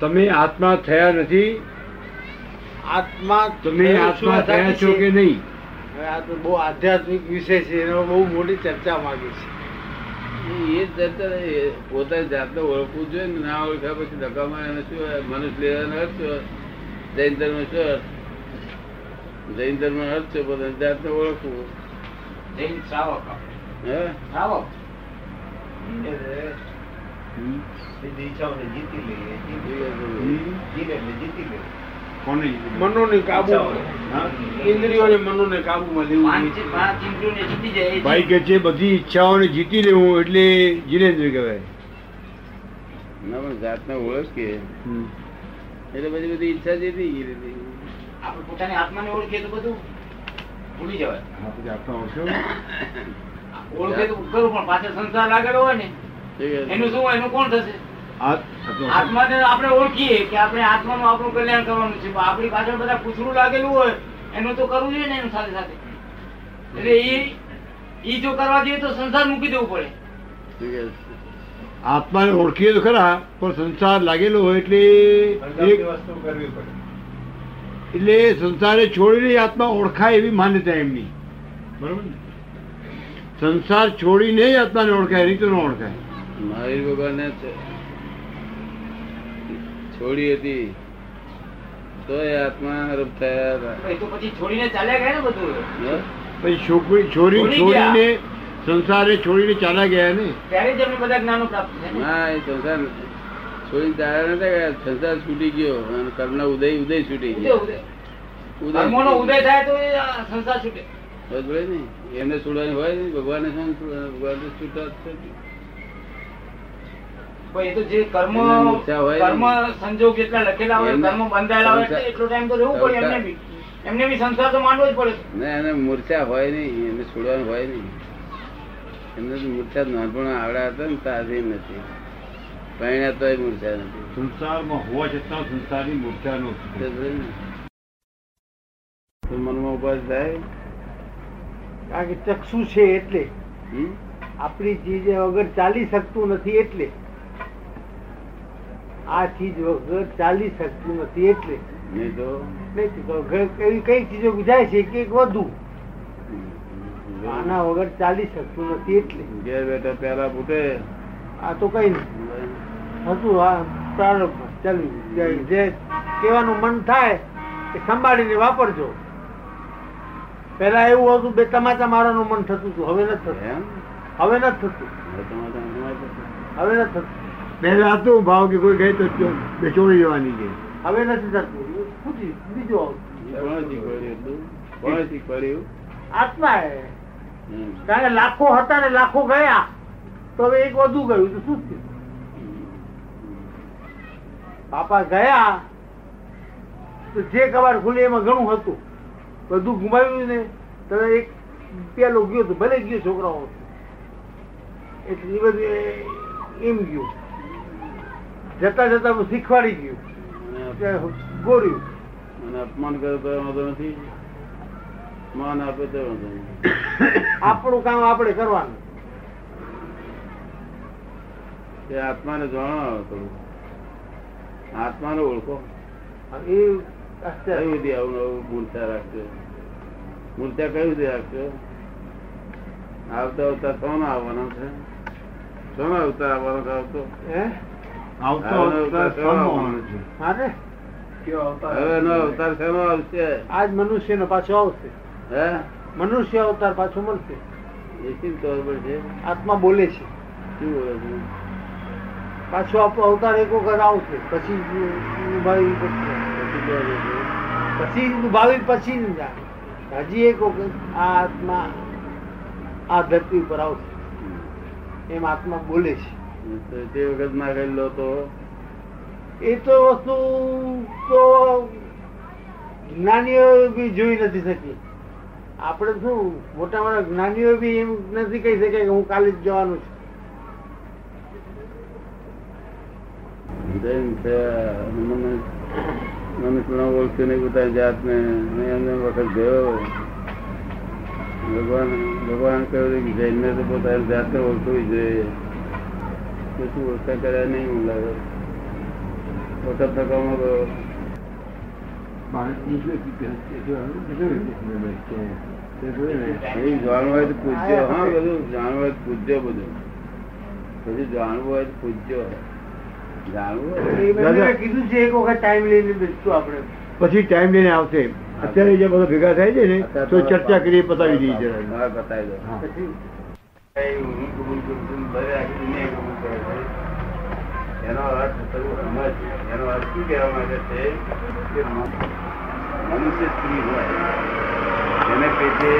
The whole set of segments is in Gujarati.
તમે આત્મા થયા નથી. આત્મા તમે આત્મા થયા છો કે નહીં? હવે આ તો બહુ આધ્યાત્મિક વિષય છે એનો બહુ મોટી ચર્ચા માંગી છે. એ ચર્ચા પોતાની જાતને ઓળખવું જોઈએ ને ના ઓળખ્યા પછી ધક્કામાં એને શું? મનુષ્ય લેવાનો અર્થ? જૈન ધર્મ શું અર્થ? જૈન ધર્મ અર્થ છે પોતાની જાતને ઓળખવું. જૈન શ્રાવક હે? શ્રાવક. મનોને કાબુ? ઇન્દ્રિયોને મનોને કાબુમાં લેવું પાંચ પાંચ ઇન્દ્રિયોને જીતી ભાઈ કે છે બધી ઈચ્છાઓને જીતી લેવું એટલે જીનેન્દ્ર કહેવાય જાતને ઓળખીએ. એટલે બધી બધી ઈચ્છા જીતી ગઈ. આપણે પોતાની આત્માને ઓળખીએ તો બધું ભૂલી જવાય પછી આત્મા ઓળખ્યો? ઓળખે તો કરું પણ પાછળ સંસાર લાગેલો હોય ને? એનું શું હોય એનું કોણ થશે? આત્મા- આત્માને આપણે ઓળખીએ કે આપણે આત્માનું આપણું કલ્યાણ કરવાનું છે આપણી પાછળ બધા પૂછડું લાગેલું હોય એનું તો કરવું જોઈએ ને એનું સાથે સાથે. એટલે એ ઈ જો કરવા જઈએ તો સંસાર મૂકી દેવું પડે. આત્માને ઓળખીએ તો ખરા પણ સંસાર લાગેલો હોય એટલે એક વસ્તુ કરવી પડે. એટલે સંસારે છોડીને આત્મા ઓળખાય એવી માન્યતા એમની. બરોબર ને? સંસાર છોડીને જ આત્માને ઓળખાય નહીં ન ઓળખાય. મહાવીર ભગવાને છ- છોડી હતી તો એ આત્મા રૂપ થયા હતા. તો પછી છોડીને ચાલ્યા ગયા ને બધું? પછી છોકરી છોરી છોડીને સંસારે છોડીને ચાલ્યા ગયા ને? ત્યારે જ એમને બધા જ્ઞાનો પ્રાપ્ત થયા હા એ સંસાર છોડીને ચાલ્યા નતા ગયા. સંસાર છૂટી ગયો અને કર્મનો ઉદય ઉદય છૂટી ગયો. ઉદય. ઉદય થાય તો એ સંસાર છૂટે. બસ બોલે એમને છોડવાની હોય ને ભગવાન ભગવાન છૂટા છે. એ તો જે કર્મ મૂર્છા હોય કર્મ સંજોગ જેટલા લખેલા હોય કર્મ બંધાયેલા હોય એટલો ટાઈમ તો રહેવું પડે. એમને બી એમને બી સંસાર તો માંડવો જ પડે. ના એને મૂર્છા હોય નહીં. એને છોડવાનું હોય નહીં. એમને તો મૂર્છા નાનપણ આવડા હતા ને તાજી નથી. પરિણ્યા તોય મૂર્છા નથી. સંસારમાં હોવા છતાં સંસારની મૂર્છા મનમાં ઉપાસ થાય. કારણ કે ચક્ષુ છે એટલે. આપણી ચીજ વગર ચાલી શકતું નથી એટલે. આ ચીજ વગર ચાલી શકતું નથી એટલે. એવી કઈ ચીજો જાય છે કે વધુ? આના વગર ચાલી શકતું નથી એટલે. ઘેર બેઠા પેલા ફૂટે. આ તો કઈ હતું આ પ્રારંભ ચાલ્યું જે- કહેવાનું મન થાય એ સંભાળીને વાપરજો. પેલા એવું હતું બે તમાચા મારવાનું મન થતું હતું હવે નથી થતું. એમ? હવે નથી થતું. હવે નથી થતું. પહેલા હતું ભાવ કે કોઈ ગઈ તો બેચોડી જવાની છે. હવે નથી થતું. પૂછી બીજું આવતું. આત્મા કારણ કે લાખો હતા ને લાખો ગયા. તો હવે એક વધુ ગયું. તો શું થયું? પાપા ગયા. તો જે કબાટ ખુલી એમાં ઘણું હતું. બધું ગુમાવ્યું ને તમે એક પેલો ગયો તો ભલે ગયો છોકરાઓ. એટલે એ બધું એમ ગયું. જતા જતા શીખવાડી ગયું. ગોર્યું અને અપમાન કરે તો વાંધો નથી. માન આપે તો વાંધો નથી. આપણું કામ આપણે કરવાનું. એ આત્માને જાણો થોડું. આત્માને ઓળખો. એ આશ્ચર્ય. કઈ રીતે આવું નવું મૂર્છા રાખશો મૂર્છા કઈ રીતે રાખશો આવતા અવતાર સોનો આવવાનો છે. સોનો અવતાર આવવાનો છે આવતો. હે? આવતો હવે અવતાર અવતાર સામો કેવો આવવાનો છે. મારે? હવે એનો અવતાર શેનો આવશે? આજ મનુષ્યનો પાછો આવશે. હે? મનુષ્ય અવતાર પાછો મળશે. એ શી ખબર પડશે? આત્મા બોલે છે. શું બોલે છે? પાછો અવતાર એક વખત આવશે. પછી ભાઈ પછી ભાવિક પછી જ. જાણે. હજી એક વખત આ આત્મા આ ધરતી ઉપર આવશે. એમ આત્મા બોલે છે. તે વખતમાં ગયેલો તો. એ તો વસ્તુ તો જ્ઞાનીઓ બી જોઈ નથી શકી આપણે શું મોટા મોટા જ્ઞાનીઓ બી એમ નથી કહી શકે કે હું કાલે જ જવાનું છું. જૈન છે મને મને ઓળખ્યું નહીં પોતાની જાતને એમને વખત ગયો. ભગવાન ભગવાન કહ્યું કે જૈનને તો પોતાની જાતને ઓળખવી જોઈએ. કશું ઓળખા કર્યા નહીં હું લાગે વખત થકામાં ગયો જાણવું હોય તો પૂજ્ય હા બધું જાણવું હોય તો પૂજ્ય બધું. બધું જાણવું હોય તો પૂજ્ય જાણવું હોય એ બંનેએ કીધું છે એક વખત ટાઈમ લઈને બેસતું આપણે. પછી ટાઈમ લઈને આવશે. અત્યારે જે બધા ભેગા થાય છે ને તો ચર્ચા કરી પતાવી દઈએ છે હા બતાવી દો. એનો અર્થ થયું સમજ એનો અર્થ શું કહેવા માંગે છે કે મનુષ્ય સ્ત્રી હોય એને પેટે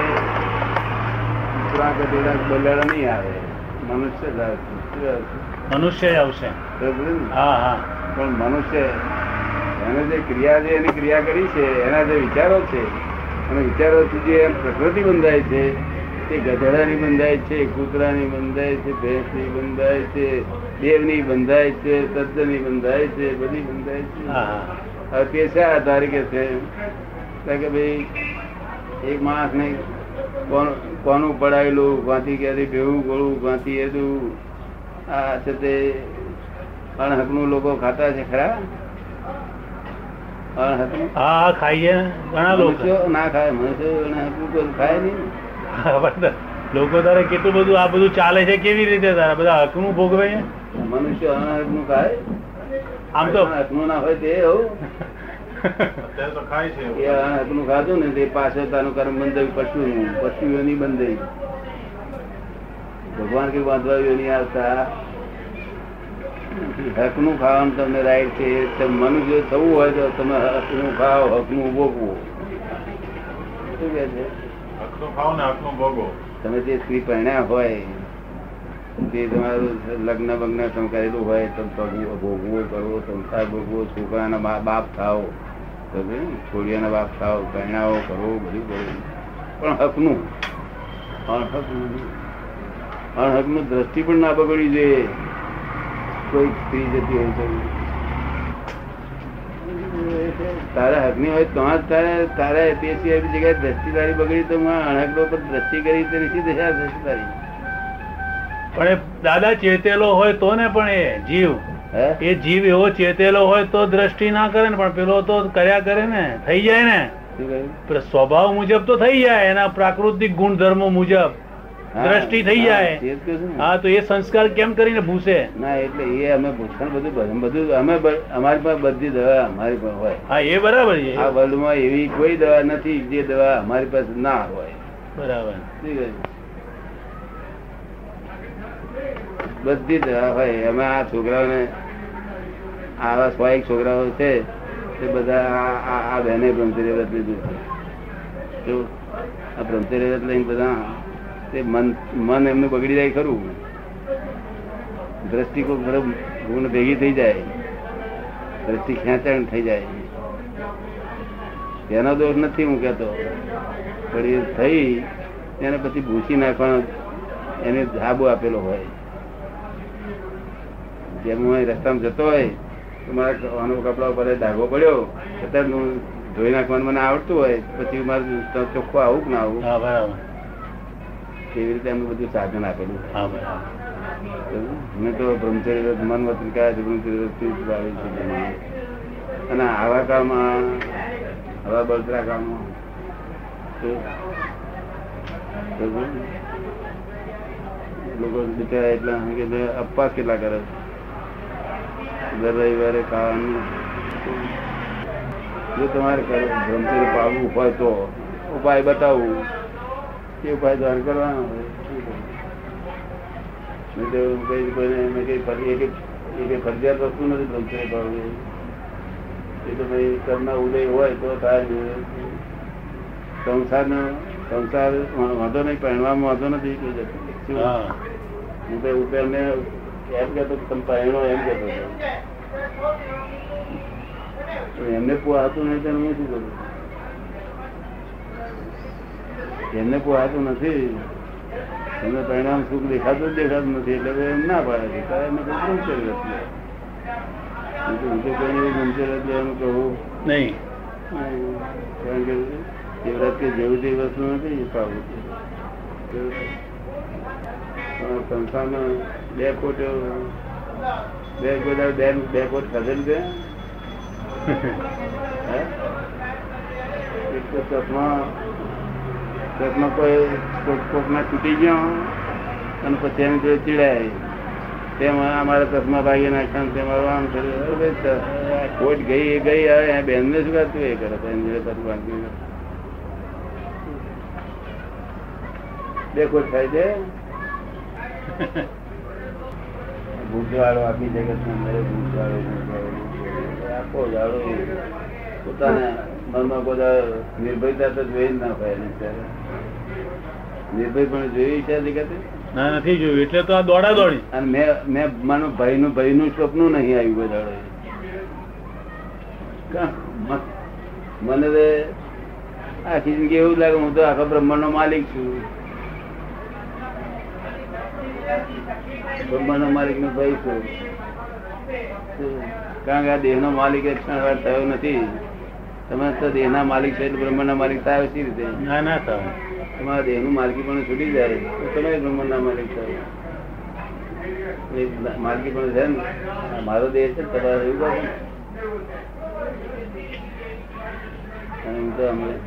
કૂતરા ગધેડા બગાડા નહીં આવે. મનુષ્ય જ આવશે મનુષ્ય આવશે. હા હા. પણ મનુષ્ય એને જે ક્રિયા છે એની ક્રિયા કરી છે એના જે વિચારો છે અને વિચારોથી જે પ્રકૃતિ બંધાય છે તે ગધેડાની બંધાય છે કૂતરાની બંધાય છે ભેંસની બંધાય છે દેવની બંધાય છે તદ્દની બંધાય છે બધી બંધાય છે. હા હા. હવે તે શા આધારે કે છે? કે ભાઈ એક માણસ ને કોણ કોનું પડાયેલું? ક્યાંથી ક્યાંથી ભેવું ગોળું ક્યાંથી એદું આ છે તે અણહકનું લોકો ખાતા છે ખરા? હા ખાઈએ. ઘણા લોકો. ના ખાય મનુષ્યો ખાય નહીં. લોકો તારે કેટલું બધું આ બધું ચાલે છે કેવી રીતે તારા? બધા હકનું ભોગવે મનુષ્ય અણહકનું ખાય? આમ તો અણહકનું ના હોય તે એવું. એ અણહકનું ખાધું ને તે પાછળ તારું કર્મ બંધાયું પશુનું. પશુઓની બંધાઈ. ભગવાન કઈ બાંધવાયું નહીં આવતા. હકનું ખાવાનું તમને રાઈટ છે. તમે મનુષ્ય થવું હોય તો તમે હકનું ખાઓ હકનું ભોગવો. શું કે છે? તમે જે સ્ત્રી પરણ્યા હોય તે તમારું લગ્ન બગ્ન કરેલું હોય તમે ભોગવો કરો કરવો સંસાર ભોગવો છોકરાના બાપ થાઓ? છોડીયાના બાપ થાવ પરણાવો કરો, બધું કરો. પણ હકનું અણહકનું નહીં. અણહકનું દ્રષ્ટિ પણ ના બગડવી જોઈએ. કોઈ સ્ત્રી જતી હોય તો. તારા હકની હોય તો જ તારે તારે તે સિવાય જગ્યાએ દ્રષ્ટિ તારી બગડી તો હું અણહક પર દ્રષ્ટિ કરી તે નથી દશા દ્રષ્ટિ તારી પણ એ દાદા ચેતેલો હોય તો ને પણ એ જીવ. એ જીવ એવો ચેતેલો હોય તો દ્રષ્ટિ ના કરે ને પણ પેલો તો કર્યા કરે ને થઈ જાય ને. સ્વભાવ મુજબ તો થઈ જાય એના પ્રાકૃતિક ગુણધર્મો મુજબ. દ્રષ્ટિ થઈ જાય. હા તો એ સંસ્કાર કેમ કરીને ભૂસે? ના એટલે એ અમે ભૂષણ બધું બધું બધું અમે અમારી પાસે બધી દવા અમારી પાસે હોય. હા એ બરાબર છે. આ વર્લ્ડમાં એવી કોઈ દવા નથી જે દવા અમારી પાસે ના હોય. બરાબર. બધી દવા હોય. અમે આ છોકરાઓને આવા સો એક છોકરાઓ છે, તે બધા આ- બહેને બ્રહ્મચર્ય વ્રત લીધું છે. શું? આ બ્રહ્મચર્ય વ્રત લઈને બધા તે મન મન એમનું બગડી જાય ખરું. દ્રષ્ટિ કોઈ બરાબર ગુણ ભેગી થઈ જાય. દ્રષ્ટિ ખેંચાણ થઈ જાય. તેનો દોષ નથી હું કેતો પણ એ થઈ, એને પછી ભૂસી નાખવાનો એને ધાબો આપેલો હોય. જેમ હું રસ્તામાં જતો હોય મારા આનો કપડા ઉપર ધાગો પડ્યો. અત્યારે હું ધોઈ નાખવાનું મને આવડતું હોય પછી મારે ચોખ્ખું આવું કે ના આવું એવી રીતે એમનું બધું સાધન આપેલું મેં તો બ્રહ્મચર્ય મન વચન કાયા છે બ્રહ્મચર્ય છે. અને આવા કાળમાં આવા બળતરા તો લોકો બિચારા એટલા કે અપવાસ કેટલા કરે દર રવિવારે ખાવાનું. જો તમારે બ્રહ્મચર્ય પાળવું હોય તો ઉપાય બતાવવું એ ઉપાય દ્વારા કરવાનો ફરજિયાત વસ્તુ નથી બ્રહ્મચર્ય પાડવું એ તો ભાઈ કરના ઉદય હોય તો થાય સંસાર સંસાર વાંધો નહીં પહેણવામાં વાંધો નથી કોઈ જાતનો. શું? એમ કેતો તમે પહેણો એમ કેતો એમને પોહાતું નહીં તો હું શું કરું? એમને પોહાતું નથી. એમને પરિણામ સુખ દેખાતું જ દેખાતું નથી એટલે એમ ના પાડે છે. તારે એમને કોઈ બ્રહ્મચર્ય નથી. હું તો હું તો કોઈને એવું બ્રહ્મચર્ય એમ કહું. નહીં. કારણ કે એ વ્રત કે જેવું તે વસ્તુ નથી પાવું પણ સંસારમાં બે કોટ બે કોટ બે બે કોટ ખાધેલ છે. એક તો ચશ્મા ચશ્મા કોઈ કોક કોકના તૂટી ગયો અને પછી એની જોઈ ચીડાય તેમાં અમારા ચશ્મા ભાગી નાખ્યા તેમ આમ કર્યું કોટ ગઈ એ ગઈ હવે બેનને શું કરતું એ કરે બેન જોડે ભાગ્યું બે કોટ થાય છે. ભૂતવાળો આખી જગત અંદર ભૂતવાળો. આખો જાડો પોતાને મનમાં બધા નિર્ભયતા તો જોઈ જ ના પાય. નિર્ભય પણ જોઈ છે જગતે ના નથી જોયું. એટલે તો આ દોડા દોડી. અને મેં મેં માનું ભાઈનું ભાઈનું સ્વપ્ન નહીં આવ્યું બધા મને આખી જિંદગી એવું લાગે હું તો આખા બ્રહ્માંડ નો માલિક છું. બ્રહ્માંડ માલિક નો ભાઈ છું. કારણ કે આ દેહ નો માલિક એક ક્ષણ થયો નથી. તમે તો દેહ ના માલિક છે બ્રહ્માંડ ના માલિક થાય સી રીતે. ના ના થાય તમારા દેહનું માલકી પણ છૂટી જાય. તો તમે બ્રહ્માંડ ના માલિક થાય માલકી પણ છે ને. મારો દેહ છે તમારે એવું કહો હું તો હમણાં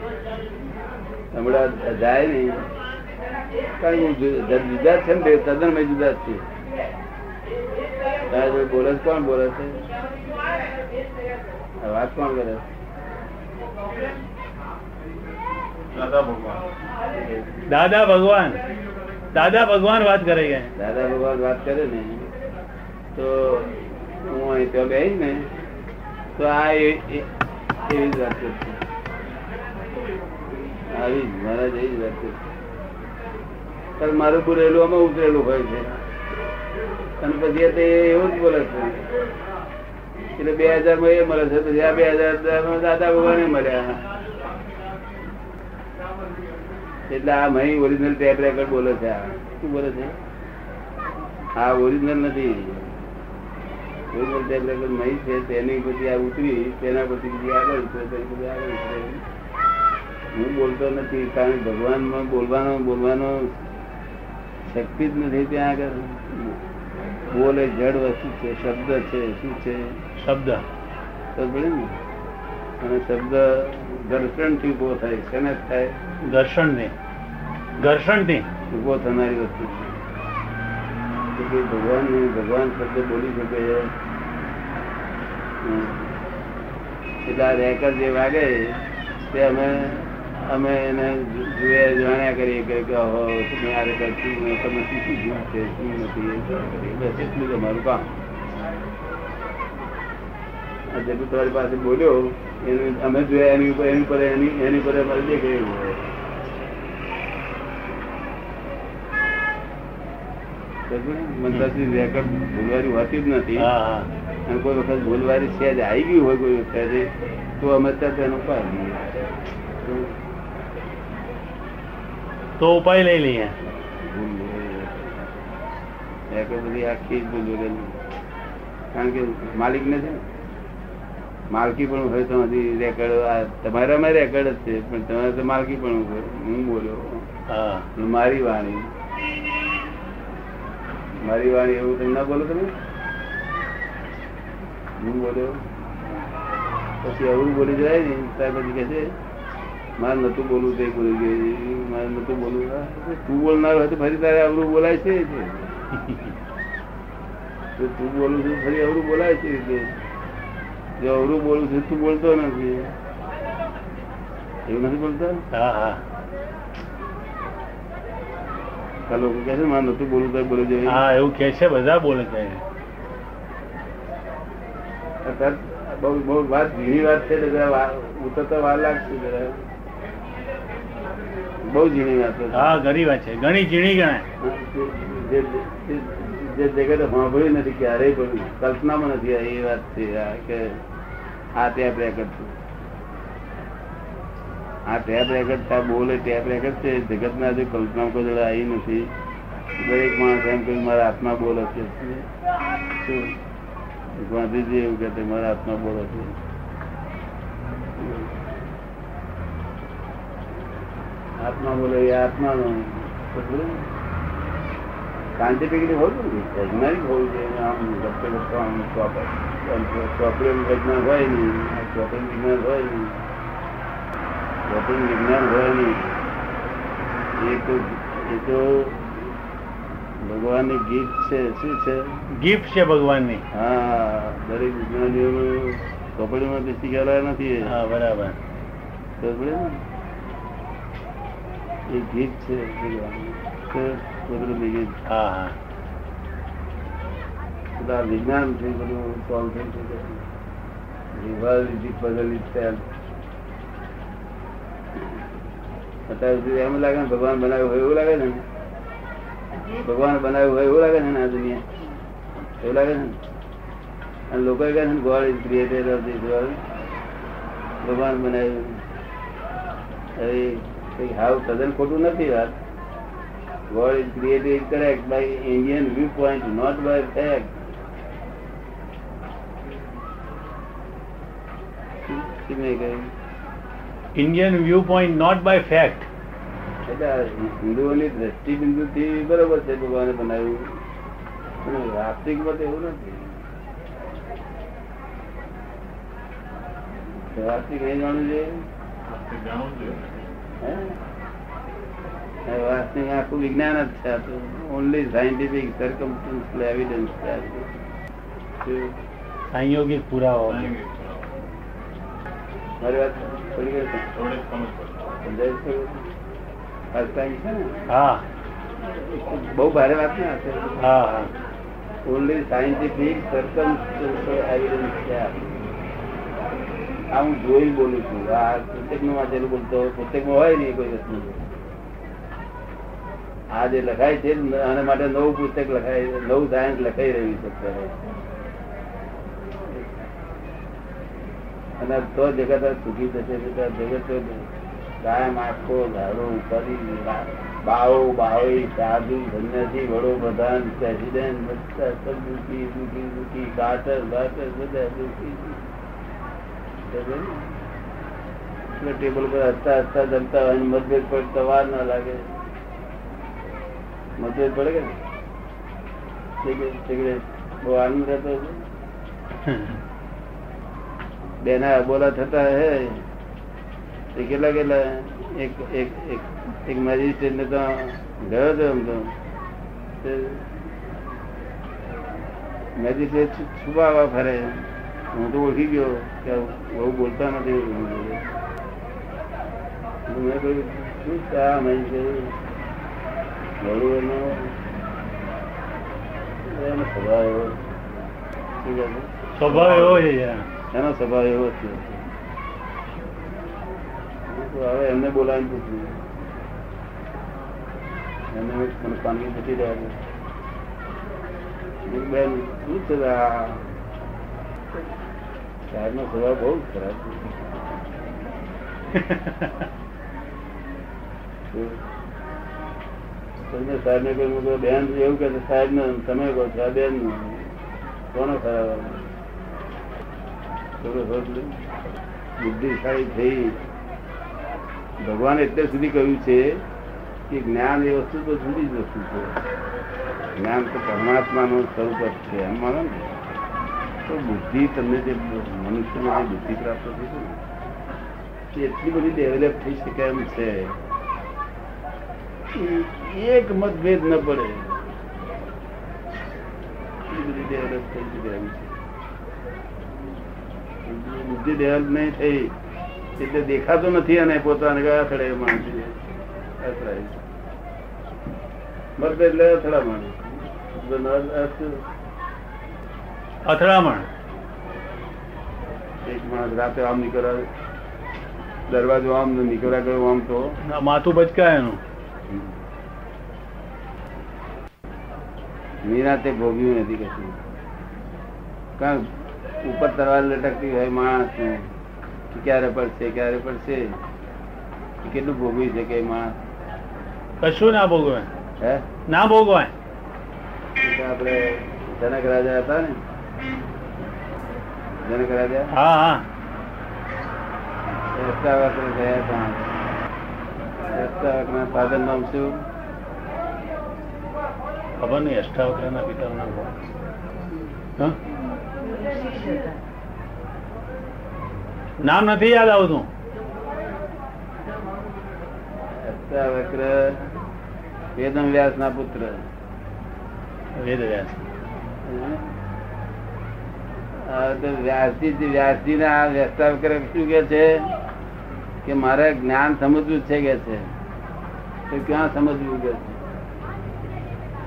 હમણાં જાય નહીં. કારણ કે હું જુ- જુ- જુદા જ છે ને બે તદ્દન મેં જુદા જ છે તારા જોડે બોલે છે કોણ બોલે છે આ વાત કોણ કરે છે? દાદા ભગવાન દાદા ભગવાન વાત કરે કે દાદા ભગવાન વાત કરે ને તો હું અહીં ત્યાં બેહીશ ને તો આ એ- એ- એવી જ વાત કરશે આવી જ મહારાજ એવી જ વાત કરશે મારું બોલેલું અમે ઉતરેલું હોય છે. અને પછી તે એવું જ બોલે છે. એટલે બે હજારમાં એ મળે છે, પછી આ બે હજાર દાદા ભગવાન મળ્યા. એટલે આ મહી ઓરિજિનલ ટેપ રેકર્ડ બોલે છે આ. શું બોલે છે? આ ઓરિજિનલ નથી. ઓરિજિનલ ટેપ રેકર્ડ મહી છે, તેની પછી આ ઉતરી, તેના પછી બીજી આગળ ઉતરે, તેની પછી આગળ ઉતરે. હું બોલતો નથી, કારણ કે ભગવાનમાં બોલવાનો બોલવાનો શક્તિ જ નથી ત્યાં આગળ. બોલે જડ વસ્તુ છે શબ્દ છે શું છે? શબ્દ. અને શબ્દ ઘર્ષણથી ઊભો થાય શેને થાય? ઘર્ષણથી ઘર્ષણથી ઊભો થનારી વસ્તુ છે. ભગવાન ભગવાન શબ્દ બોલી શકે છે. એટલે આ રેકર જે વાગે તે અમે અમે એને જોયા જાણ્યા કરીએ કે તમે આ રીતે શું તમે શું શું જીવ છે? શું નથી. બસ એટલું જ અમારું કામ. જેટલું તમારી પાસે બોલ્યો એનું અમે જોયા એની ઉપર એની પર એની એની પર અમારે દેખાયું હોય. મંત્રાથી રેકર્ડ ભૂલવાની હોતી જ નથી. અને કોઈ વખત ભૂલવાની છે આવી ગયું હોય કોઈ વખતે તો અમે ત્યાં તેનો લઈએ તો ઉપાય લઈ લઈએ બધી આખી જ ભૂલ વગરની. કારણ કે માલિક ને છે માલકી પણ હોય તો હજી રેકર્ડ આ તમારામાં રેકર્ડ જ છે પણ તમારે તો માલકી પણ હું બોલ્યો મારી વાણી મારી વાણી એવું તમે ના બોલો તમે હું બોલ્યો પછી એવું બોલી જાય ને ત્યાર પછી કે છે મારે નતું બોલવું તે બોલી ગઈ મારે બોલું તું બોલનાર હોય તો ફરી તારે અવરું બોલાય છે તું બોલું છું ફરી અવરું બોલાય છે રીતે જો અવરું બોલું છું તું બોલતો નથી. એવું નથી બોલતો? લોકો કે છે મારે નતું બોલવું તો બોલી જોઈએ હા એવું કે છે બધા બોલે છે. બહુ બહુ વાત ઝીણી વાત છે ઉતરતા વાર લાગશે બહુ ઝીણી વાત હા ઘણી વાત છે. ઘણી ઝીણી ગણાય. જે જે જગત સાંભળ્યું નથી ક્યારેય પણ કલ્પનામાં નથી એ વાત છે કે આ ટેપ રેકર્ડ છે. આ ટેપ રેકર્ડ છે બોલે ટેપ રેકર્ડ છે જગતના હજુ કલ્પના કોઈ આવી નથી. દરેક માણસ એમ કહ્યું મારા આત્મા બોલે છે? ગાંધીજી એવું કહેતા મારા આત્મા બોલે છે. આત્મા બોલે એ આત્માનો. સાયન્ટિફિકલી હોવું ને વૈજ્ઞાનિક હોવું જોઈએ. આમ ગપ્પે ગપ્પે આમ ચોપડે વિજ્ઞાન હોય નહીં. આ વિજ્ઞાન હોય નહીં. ચોપડે વિજ્ઞાન હોય નહીં. એ તો એ તો ભગવાનની ગીત છે. શું છે? ગિફ્ટ છે ભગવાનની. હા દરેક વિજ્ઞાનીઓનું ચોપડીમાં બેસી ગયેલા નથી હા બરાબર? એ ગીત છે. તો કુદરતી હા બધા વિજ્ઞાન છે બધું સોલ્વ થઈ શકે રિવાલિટી પઝલ અત્યાર સુધી એમ લાગે ને ભગવાન બનાવ્યું હોય એવું લાગે ને? ભગવાન બનાવ્યું હોય એવું લાગે છે ને આ દુનિયા? એવું લાગે છે ને? અને લોકો કહે છે God is created of this ભગવાન બનાવ્યું. હવે હાવ તદ્દન ખોટું નથી વાત. God is created correct by Indian viewpoint not by fact Indian viewpoint not by fact એટલે હિન્દુઓની દ્રષ્ટિ બિંદુથી બરોબર છે ભગવાને બનાવ્યું. પણ વાસ્તવિક મત એવું નથી. વાસ્તવિક નહીં જાણવું જોઈએ. વાસ્તવિક આખું વિજ્ઞાન જ છે ઓનલી સાયન્ટિફિક સર્કમસ્ટન્શિયલ એવિડન્સ છે આ બધું. શું? સંયોગિક પુરાવો મારી વાત થોડી ઘણી સમજાય છે ખરું? અષ્ટાંગ છે ને હા બહુ ભારે વાત ના છે હા હા ઓનલી સાયન્ટિફિક સર્કમસ્ટન્શિયલ એવિડન્સ છે આ. આ હું જોઈ બોલું છું. આ પુસ્તકનું વાંચેલું બોલતો પુસ્તકમાં હોય નહીં કોઈ વસ્તુ. આ જે લખાય છે, આના માટે નવું પુસ્તક લખાય, નવું સાયન્સ લખાઈ રહ્યું છે અને તો જગત સુખી થશે જગત કાયમ આખો ધારો ફરી બાવો બાવી સાધુ, સન્યાસી વડો પ્રધાન પ્રેસિડેન્ટ બધા સબ દુઃખી દુઃખી દુખી કાટર બાટર બધા દુખી. એટલે ટેબલ પર હસતા હસતા જમતા હોય મતભેદ પડતા વાર ના લાગે. મતભેદ પડે કે બહુ આનંદ થતો છે બેના અબોલા થતા હે. કેટલા કેટલા? એક એક એક એક મેજિસ્ટ્રેટ ને તો ગયો હતો એમ તો. મેજિસ્ટ્રેટ છુપાવા ફરે. હું તો ઓળખી ગયો કે બહુ બોલતા નથી. મેં કહ્યું શું છે આ મેજિસ્ટ્રેટ વડું એનો એનો સ્વભાવ એવો? સ્વભાવ એવો. એનો સ્વભાવ એવો થયો હવે એમને બોલાવીને પૂછ્યું એમને મને પાણી પૂછી રહ્યા છે. મેં બેન શું છે આ સાહેબનો સ્વભાવ બહુ ખરાબ તમને કહ્યું બેન એવું કે સાહેબ ને તમે કહો છો બેન કોનો ખરાબ ભગવાન એટલે સુધી કહ્યું છે કે જ્ઞાન એ વસ્તુ તો જુદી જ વસ્તુ છે. જ્ઞાન તો પરમાત્માનું સ્વરૂપ જ છે. એમ માનો ને? તો બુદ્ધિ તમને જે મનુષ્યને જે બુદ્ધિ પ્રાપ્ત થઈ છે ને એટલી બધી ડેવલપ થઈ શકે એમ છે એક મતભેદ ન પડે. બુદ્ધિ ડેવલપ નહીં થઈ, એટલે દેખાતો નથી અને પોતાને કયા અથડે માણસ અથડાય. મતભેદ એટલે અથડા અર્થ અથડામણ. એક માણસ રાતે આમ નીકળ્યા દરવાજો આમ નીકળ્યા ગયો આમ તો. માથું બચકાય એનું. નિરાતે ભોગ્યું નથી કશું. કારણ ઉપર તરવાર લટકતી હોય માણસ ને કે ક્યારે પડશે ક્યારે પડશે. કેટલું ભોગવી છે કે માણસ? કશું ના ભોગવાય હે? ના ભોગવાય. આપણે જનક રાજા હતા ને જનક રાજા હા હા. હતા અષ્ટાવક્રના ફાધર નામ શું? ખબર નહીં અષ્ટાવક્રના પિતાનું નામ નથી યાદ આવતું. અષ્ટાવક્ર વેદમ વ્યાસ ના પુત્ર. વેદ વ્યાસ વ્યાસજી વ્યાસજી ના અષ્ટાવક્ર શું કે છે? કે મારે જ્ઞાન સમજવું છે કે છે. તો ક્યાં સમજવું કે છે?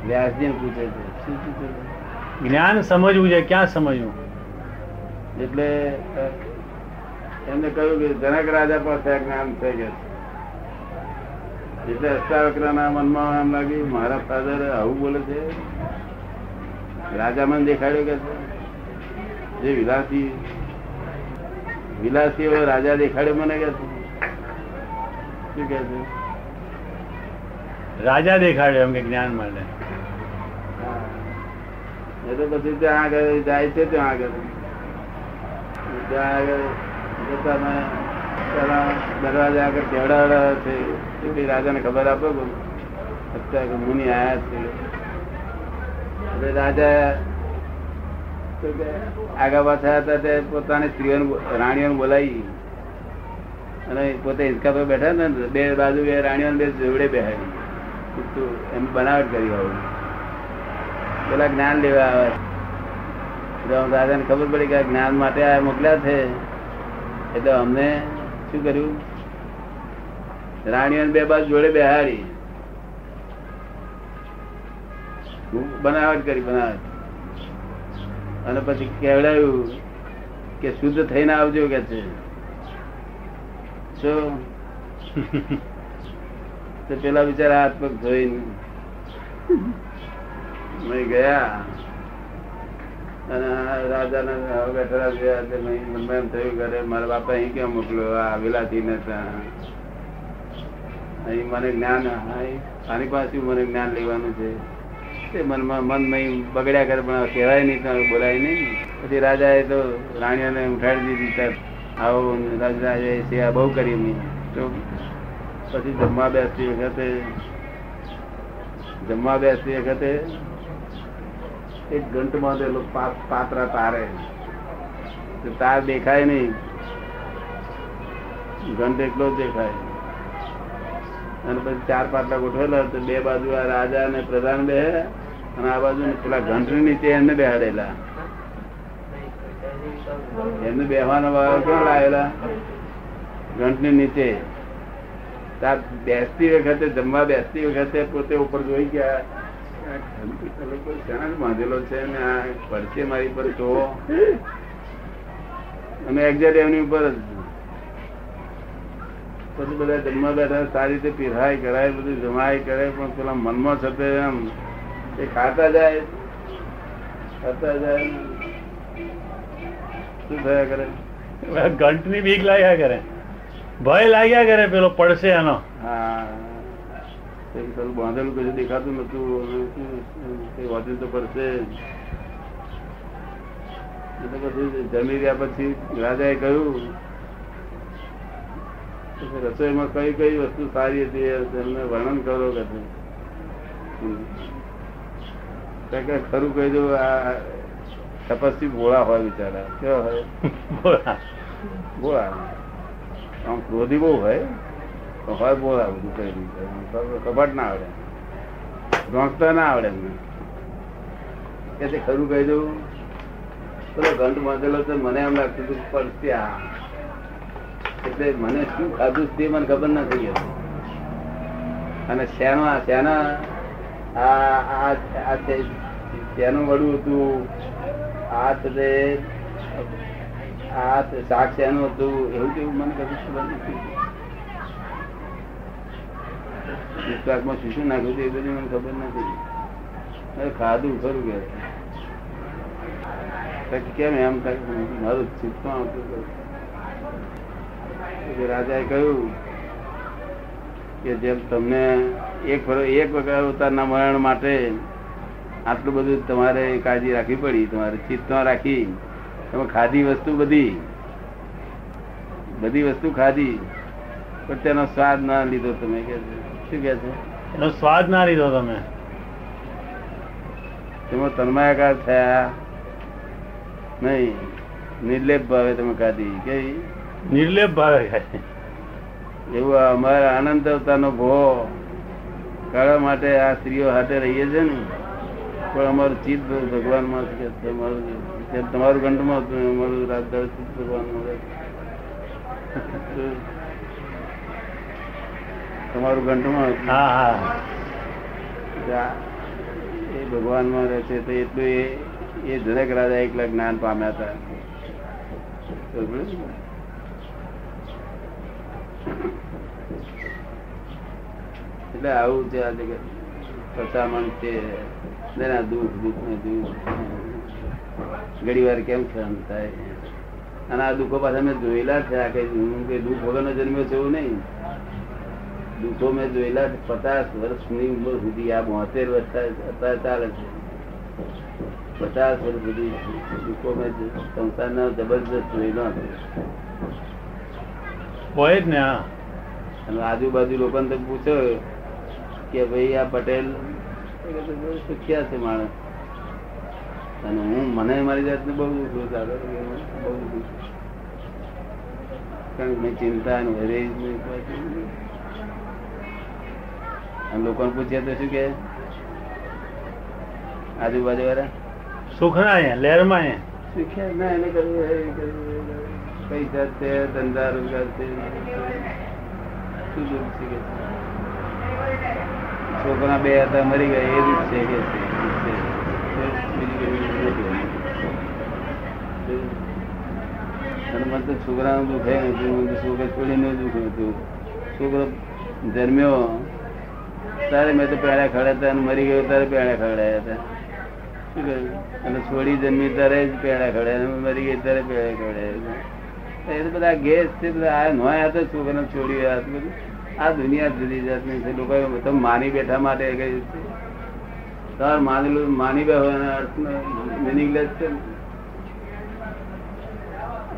વ્યાસજી પૂછે છે. શું પૂછે જ્ઞાન સમજવું છે ક્યાં સમજવું? એટલે એમને કહ્યું કે જનક રાજા પાસે આ જ્ઞાન થઈ ગયા છે. એટલે અષ્ટાવક્રના મનમાં એમ લાગ્યું મારા ફાધર આવું બોલે છે? રાજા મને દેખાડ્યો કે છે? જે વિલાસી વિલાસી રાજા દેખાડ્યો મને કે શું કે છે? રાજા દેખાડ્યો એમ કે જ્ઞાન માટે એ તો પછી ત્યાં આગળ જાય છે ત્યાં આગળ. ત્યાં આગળ જતા દરવાજા આગળ કેવડાવડા છે. રાજાને ખબર આપો કે અત્યારે મુનિ આયા છે. રાજા આગા પાછા હતા તે પોતાની સ્ત્રીઓ રાણીઓને બોલાવી. અને પોતે હિંચકા પર બેઠા ને, બે બાજુ બે રાણીઓ બે જોડે બેહાડી. એમ બનાવટ કરી આવું. પેલા જ્ઞાન લેવા આવે. દાદાને ખબર પડી કે જ્ઞાન માટે આ મોકલ્યા છે. એટલે અમને શું કર્યું? રાણીઓ બે બાજુ જોડે બેહાડી. બનાવટ કરી, બનાવટ. અને પછી કેવડાયું કે શુદ્ધ થઈને આવજો કે છે. તો પેલા બિચારા હાથ પગ ધોઈને ગયા. અને રાજાને બેઠેલા ગયા તે એમ થયું ઘરે, મારા બાપા અહીં કેમ મોકલ્યો? આ વિલાતી ને અહીં મને જ્ઞાન આની પાસે મને જ્ઞાન લેવાનું છે. તે મનમાં મન મય બગડ્યા કરે, પણ કહેવાય નહીં, તો બોલાય નહીં. પછી રાજાએ તો રાણીઓને ઉઠાડી દીધી તર આવો રાજાએ સેવા બહુ કરી મેં તો પછી જમવા બેસતી વખતે જમવા બેસતી વખતે એક ઘંટમાં તો પા- પાત્રા તારે. તાર દેખાય નહીં. ઘંટ એટલો જ દેખાય. અને પછી ચાર પાટલા ગોઠવેલા તો બે બાજુ આ રાજા અને પ્રધાન બે અને આ બાજુ પેલા ઘંટ નીચે એમને બેહાડેલા. એમને બેહવાનો વાળો ક્યાં લાવેલા ઘંટ નીચે. બેસતી વખતે, જમવા બેસતી વખતે પોતે ઉપર જોઈ ગયા બાંધેલો છે ને આ પડશે મારી પર જોવો અને એક્ઝેક્ટ એમની ઉપર જ પછી બધા જમવા બેઠા સારી રીતે પીરાય કરાય બધું જમાય કરે પણ પેલા મનમાં છતે એમ એ ખાતા જાય ખાતા જાય શું થયા કરે? ઘંટની બીક લાગ્યા કરે. ભય લાગ્યા કરે પેલો પડશે એનો હા. પેલું બાંધેલું કશું દેખાતું નતું શું, તે પડશે જમી રહ્યા પછી રાજાએ કહ્યું કે રસોઈમાં કઈ કઈ વસ્તુ સારી હતી એમને વર્ણન કરો કે છે. ખરું કહી દઉં, આ તપસ્વી ભોળા હોય બિચારા. કેવા હોય? બોલા. ભોળા. આમ ક્રોધી બહુ હોય હોય ભોળા બધું કઈ રીતે? કપાટ ના આવડે. રોંકતા ના આવડે એમને. તે ખરું કહી દઉં. પેલો ઘંટ બાંધેલો તો મને એમ લાગતું હતું પડશે આ એટલે મને શું ખાધું તે મને ખબર નથી હતી. અને શેના શેના, આ શેનું વડું હતું? આ તે આ શાક શેનું હતું? એવું કેવું મને કશું ખબર નથી શું નાખ્યું એ બધું મને ખબર નથી ખાધું, ખરું કે. કેમ એમ થાય મારું આવતું રાજાએ કહ્યું કે જેમ તમને એક એક વગર અવતારના મરણ માટે આટલું બધું તમારે કાળજી રાખવી પડી તમારે ચિત્તમાં રાખી તમે ખાધી વસ્તુ બધી બધી વસ્તુ ખાધી પણ તેનો સ્વાદ ના લીધો તમે કે શું કે છે? એનો સ્વાદ ના લીધો તમે. તેમાં તન્માયાકાર થયા નહીં નિર્લેપ ભાવે તમે ખાધી કેવી નિર્લેપ ભાવે ખાય એવું અમારા આનંદ અવતારનો ભો કાઢવા માટે આ સ્ત્રીઓ હાથે રહીએ છે ને પણ અમારું ચિત્ત ભગવાનમાં તમારું કંઠમાં હતું અમારું રાત દાડો ચિત્ત ભગવાનમાં. તમારું આ એ ભગવાનમાં રહે છે તો એટલું એ જનક રાજા એકલા જ્ઞાન પામ્યા હતા? એટલે આવું છે આ જગત. પચામણ છે. તેના દુઃખ દુઃખ ને દુઃખ. ઘડી વાર કેમ સહન થાય. અને આ દુઃખો પાછા મેં જોયેલા છે. આ કઈ હું કઈ દુઃખ વગરનો જન્મ્યો છે એવું નહીં. દુઃખો મેં જોયેલા પચાસ વર્ષની ઉંમર સુધી આ બોતેર વર્ષ અત્યારે ચાલે છે. પચાસ વર્ષ સુધી દુઃખો મેં સંસારના જબરદસ્ત જોયેલો હતો હોય જ ને અને આજુબાજુ લોકોને તો પૂછો કે ભાઈ આ પટેલ સુખ્યા છે માણસ. અને હું મને મારી જાતને બહુ દુઃખ બહુ દુઃખ કારણ કે મેં ચિંતા અને વરે અને લોકોને પૂછ્યા તો શું કે? આજુબાજુ વાળા સુખના ના લહેરમાં અહીંયા. સુખ્યા ના એને કરવું. પૈસા છે ધંધા રોજગાર છે શું છે કે છોકરા બે હતા મરી ગયા એ દુઃખ છે કે. અને મને તો છોકરાનું દુઃખ એ નથી મને તો છોકરા હતું છોકરો જન્મ્યો તારે મેં તો પેડા ખવડાતા અને મરી ગયો તારે પેડા ખવડાયા હતા? અને છોડી જન્મી ત્યારે જ પેડા ખવડાયા મરી ગઈ ત્યારે પેડા ખવડાયા એ બધા ગેસ છે બધા આ નોય તો છોકરા છોડી આ બધું. આ દુનિયા જુદી જાતની છે લોકો માની બેઠા માટે કઈ તાર માનેલું માની બે હોય અર્થ મિનિંગલેસ છે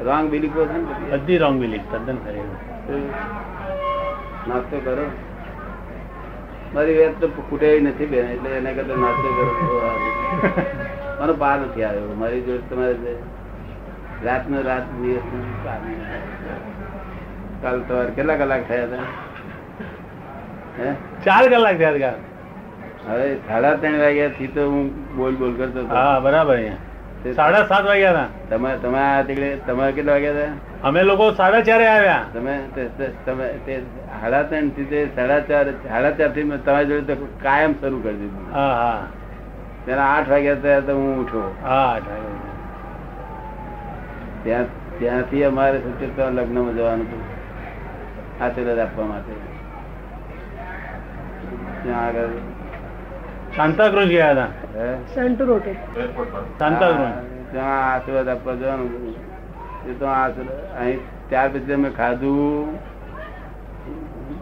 રોંગ બિલીફો છે બધી. રોંગ બિલીફ તદ્દન ખરી નાસ્તો કરો. મારી વેત તો ખૂટે નથી બેન એટલે એના કરતા નાસ્તો કરો. મારો. મને પાર નથી આવ્યો. મારી જોડે તમારે રાતનો રાત દિવસ. કાલ તો કેટલા કલાક થયા હતા? ચાર કલાક થયા હતા. હવે સાડા ત્રણ વાગ્યા થી તો હું બોલ બોલ કરતો હતો. હા બરાબર સાડા સાત વાગ્યા હતા. તમે તમે આ તમારે કેટલા વાગ્યા હતા? અમે લોકો સાડા ચારે આવ્યા. તમે તમે તે સાડા ત્રણથી તે સાડા ચાર સાડા ચારથી તમારી જોડે તો કાયમ શરૂ કરી દીધું. હા હા. તેના આઠ વાગ્યા થયા તો હું ઉઠો હા આઠ વાગ્યા. ત્યાં ત્યાંથી અમારે સત્યતા લગ્નમાં જવાનું હતું. આશીર્વાદ આપવા માટે. ત્યાં આગળ સાંતાક્રુઝ ગયા હતા? હે? સાંતાક્રુઝ ત્યાં આશીર્વાદ આપવા જવાનું એ તો આશીર્વાદ અહીં ત્યાર પછી અમે ખાધું.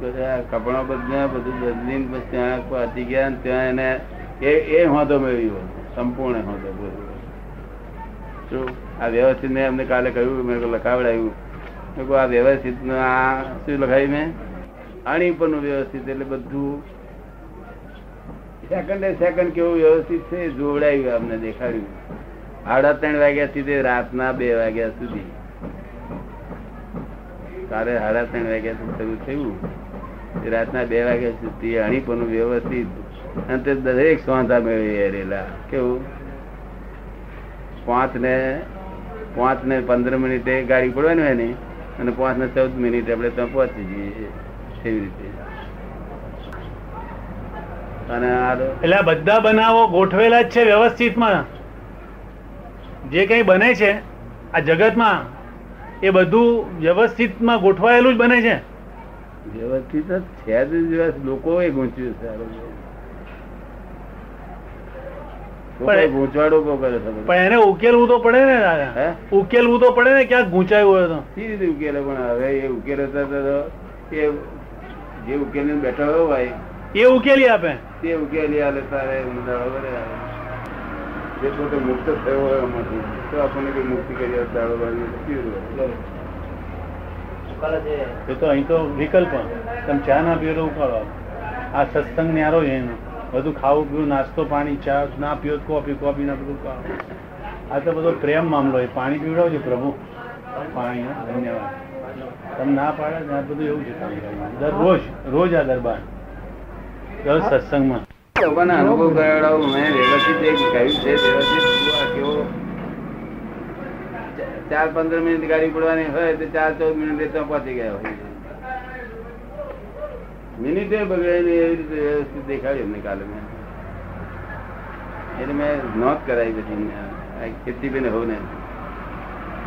બધા કપડા બધા બધું બદલીને પછી ત્યાં પહોંચી ગયા ને ત્યાં એને એ એ હોદો મેળવ્યો. સંપૂર્ણ હોદો મેળવ્યો શું? આ વ્યવસ્થિત મેં અમને કાલે કહ્યું, મેં લખાવડાયું. આ વ્યવસ્થિત આ શું લખાવ્યું મેં? આની ઉપરનું વ્યવસ્થિત એટલે બધું. સેકન્ડે સેકન્ડ કેવું વ્યવસ્થિત છે એ અમને દેખાડ્યું. સાડા ત્રણ વાગ્યા થી રાતના બે વાગ્યા સુધી. કાલે સાડા ત્રણ વાગ્યા થી શરૂ થયું. રાતના બે વાગ્યા સુધી અણીપણું વ્યવસ્થિત. અને તે દરેક સ્વાંધા મેળવી રહેલા કેવું? પાંચ ને પાંચ ને પંદર મિનિટે ગાડી પડવાની હોય ને અને પાંચ ને ચૌદ મિનિટે આપણે ત્યાં પહોંચી જઈએ એવી રીતે. અને આ એટલે બધા બનાવો ગોઠવેલા જ છે વ્યવસ્થિતમાં. જે કંઈ બને છે આ જગતમાં એ બધું વ્યવસ્થિતમાં ગોઠવાયેલું જ બને છે. વ્યવસ્થિત જ છે જ વ્યવસ્થિત. લોકોએ ગૂંચ્યું છે આ બધું. લોકોએ પણ- એને ઉકેલવું તો પડે ને દાદા. ઉકેલવું તો પડે ને ક્યાંક ગૂંચાયું હોય તો. સી રીતે ઉકેલે? પણ હવે એ ઉકેલે એ જે ઉકેલી બેઠો હોય એ ઉકેલી આપે. તે ઉકેલી આલે તારે જે પોતે મુક્ત થયો હોય એમાંથી. તો આપણને કઈ મુક્તિ કરી દાડો બાજુ એ તો અહીં તો વિકલ્પ તમે ચા ના પીરો તો ઉકાળો. આ સત્સંગ ન્યારો છે એનો. બધું ખાવું પીવું, નાસ્તો, પાણી, ચા, ના તો કોફી કોફી, ના બધું આ તો બધો પ્રેમ મામલો છે. પાણી પીવડાવજો પ્રભુ? પાણી ધન્યવાદ. તમે ના પાડે ને આ બધું એવું છે દરરોજ રોજ આ દરબાર. દર સત્સંગમાં. લોકોને અનુભવ કરાવડાવું. મેં વ્યવસ્થિત એક કહ્યું છે, વ્યવસ્થિત ચાર પંદર મિનિટ ગાડી પડવાની હોય તો ચાર ચૌદ મિનિટ પહોંચી ગયા. હોય મિનિટે બગડે ને એવી રીતે વ્યવસ્થિત દેખાડ્યું એમને કાલે મેં એટલે મેં નોંધ કરાવી આ કીર્તિબેન હોવ ને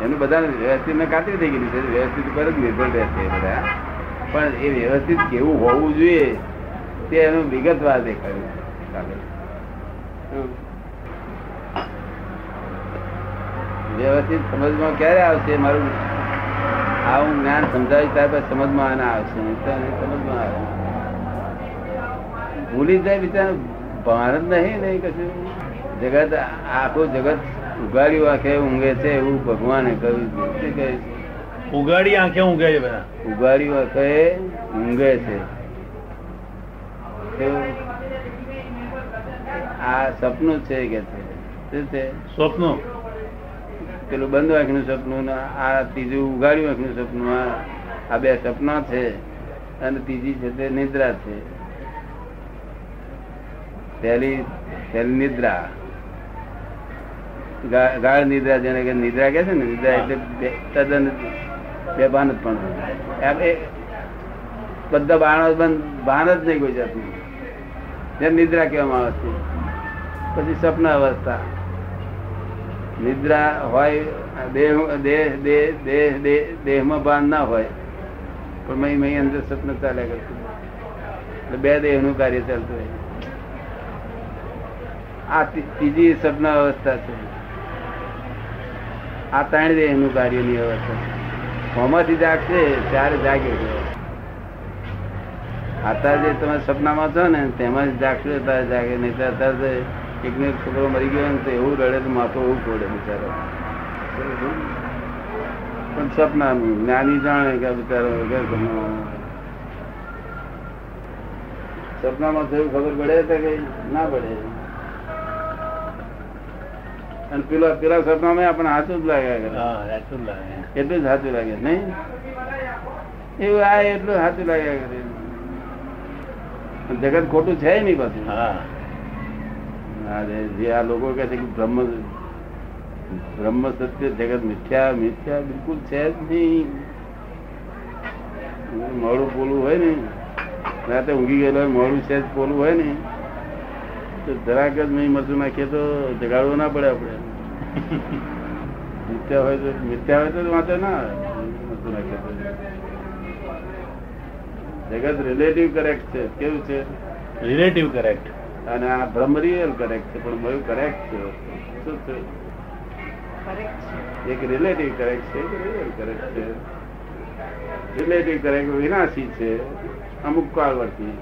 એનું બધા વ્યવસ્થિત મેં કાતરી થઈ ગયેલી છે વ્યવસ્થિત પર જ નિર્ભર રહેશે બધા પણ એ વ્યવસ્થિત કેવું હોવું જોઈએ તે એનું વિગતવાર દેખાયું કાલે. વ્યવસ્થિત સમજમાં ક્યારે આવશે મારું આવું જ્ઞાન સમજાવી ત્યાર પછી સમજમાં આવશે સમજમાં આવે ભૂલી જાય બિચારા. ભાન જ નહીં નહીં કશું. જગત આખું જગત ઉગાડ્યું આંખે ઊંઘે છે એવું ભગવાને કહ્યું. છે શું કહે? ઉગાડી આંખે ઊંઘે છે બધા. ઉગાડ્યું આંખે ઊંઘે છે. આ સપનું છે કે છે? શું છે? સ્વપ્નો પેલું બંધ આંખનું સપનું ને આ ત્રીજું ઉગાડ્યું આંખનું સપનું આ બે સપના છે અને ત્રીજી છે તે નિદ્રા છે. પહેલી પહેલી નિદ્રા. ગાઢ નિદ્રા જેને કે નિદ્રા કે છે ને, નિદ્રા એટલે બે- તદ્દન બેભાન જ પણ એ બધા બાણો બંધ, ભાન જ નહીં કોઈ જાતનું. જેમ નિદ્રા કહેવામાં આવે છે. પછી સપના અવસ્થા નિદ્રા હોય દેહ દેહ દેહ દેહ દેહ, દેહમાં ભાન ના હોય, પણ મહી મહી અંદર સપન ચાલ્યા કરતું. એટલે બે દેહનું કાર્ય ચાલતું હોય. આ ત્રીજી સપના અવસ્થા છે. આ ત્રણ દેહનું કાર્યની અવસ્થા હોમાંથી જાગશે, ત્યારે જાગે અત્યારે જે તમે સપનામાં છો ને, તેમાં જ જાગશો, ત્યારે જાગે. નહીં તો અત્યારે એકનો એક છોકરો મરી ગયો ને તો એવું રડે તો માથું એવું પડે બિચારો. પણ સપનાનું જ્ઞાની જાણે કે બિચારો સપનામાં થયું ખબર પડે તો કે ના પડે. અને પેલા પેલા સપનામાં આપણે હાથું જ લાગ્યા કરે એટલું જ સાચું લાગે નહીં? એવું આ એટલું સાચું લાગ્યા કરે. જગત ખોટું છે નહીં પાછું. અરે જે આ લોકો કહે છે કે બ્રહ્મ બ્રહ્મ સત્ય જગત મિથ્યા મિથ્યા બિલકુલ છે જ નહીં. મોડું પોલું હોય ને રાતે ઊંઘી ગયેલો હોય, મોડું છે જ પોલું હોય ને તો જરાક જ નહીં મરચું નાખીએ તો જગાડવું ના પડે આપણે. મિથ્યા હોય તો મિથ્યા હોય તો વાંચો ના. જગત રિલેટિવ કરેક્ટ છે. કેવું છે? રિલેટિવ કરેક્ટ અને આ બ્રહ્મ રિયલ કરેક્ટ છે પણ મયું કરેક્ટ છે. શું છે? એક રિલેટિવ કરેક્ટ છે એક રિયલ કરેક્ટ છે. રિલેટિવ કરેક્ટ વિનાશી છે અમુક કાળ વર્તી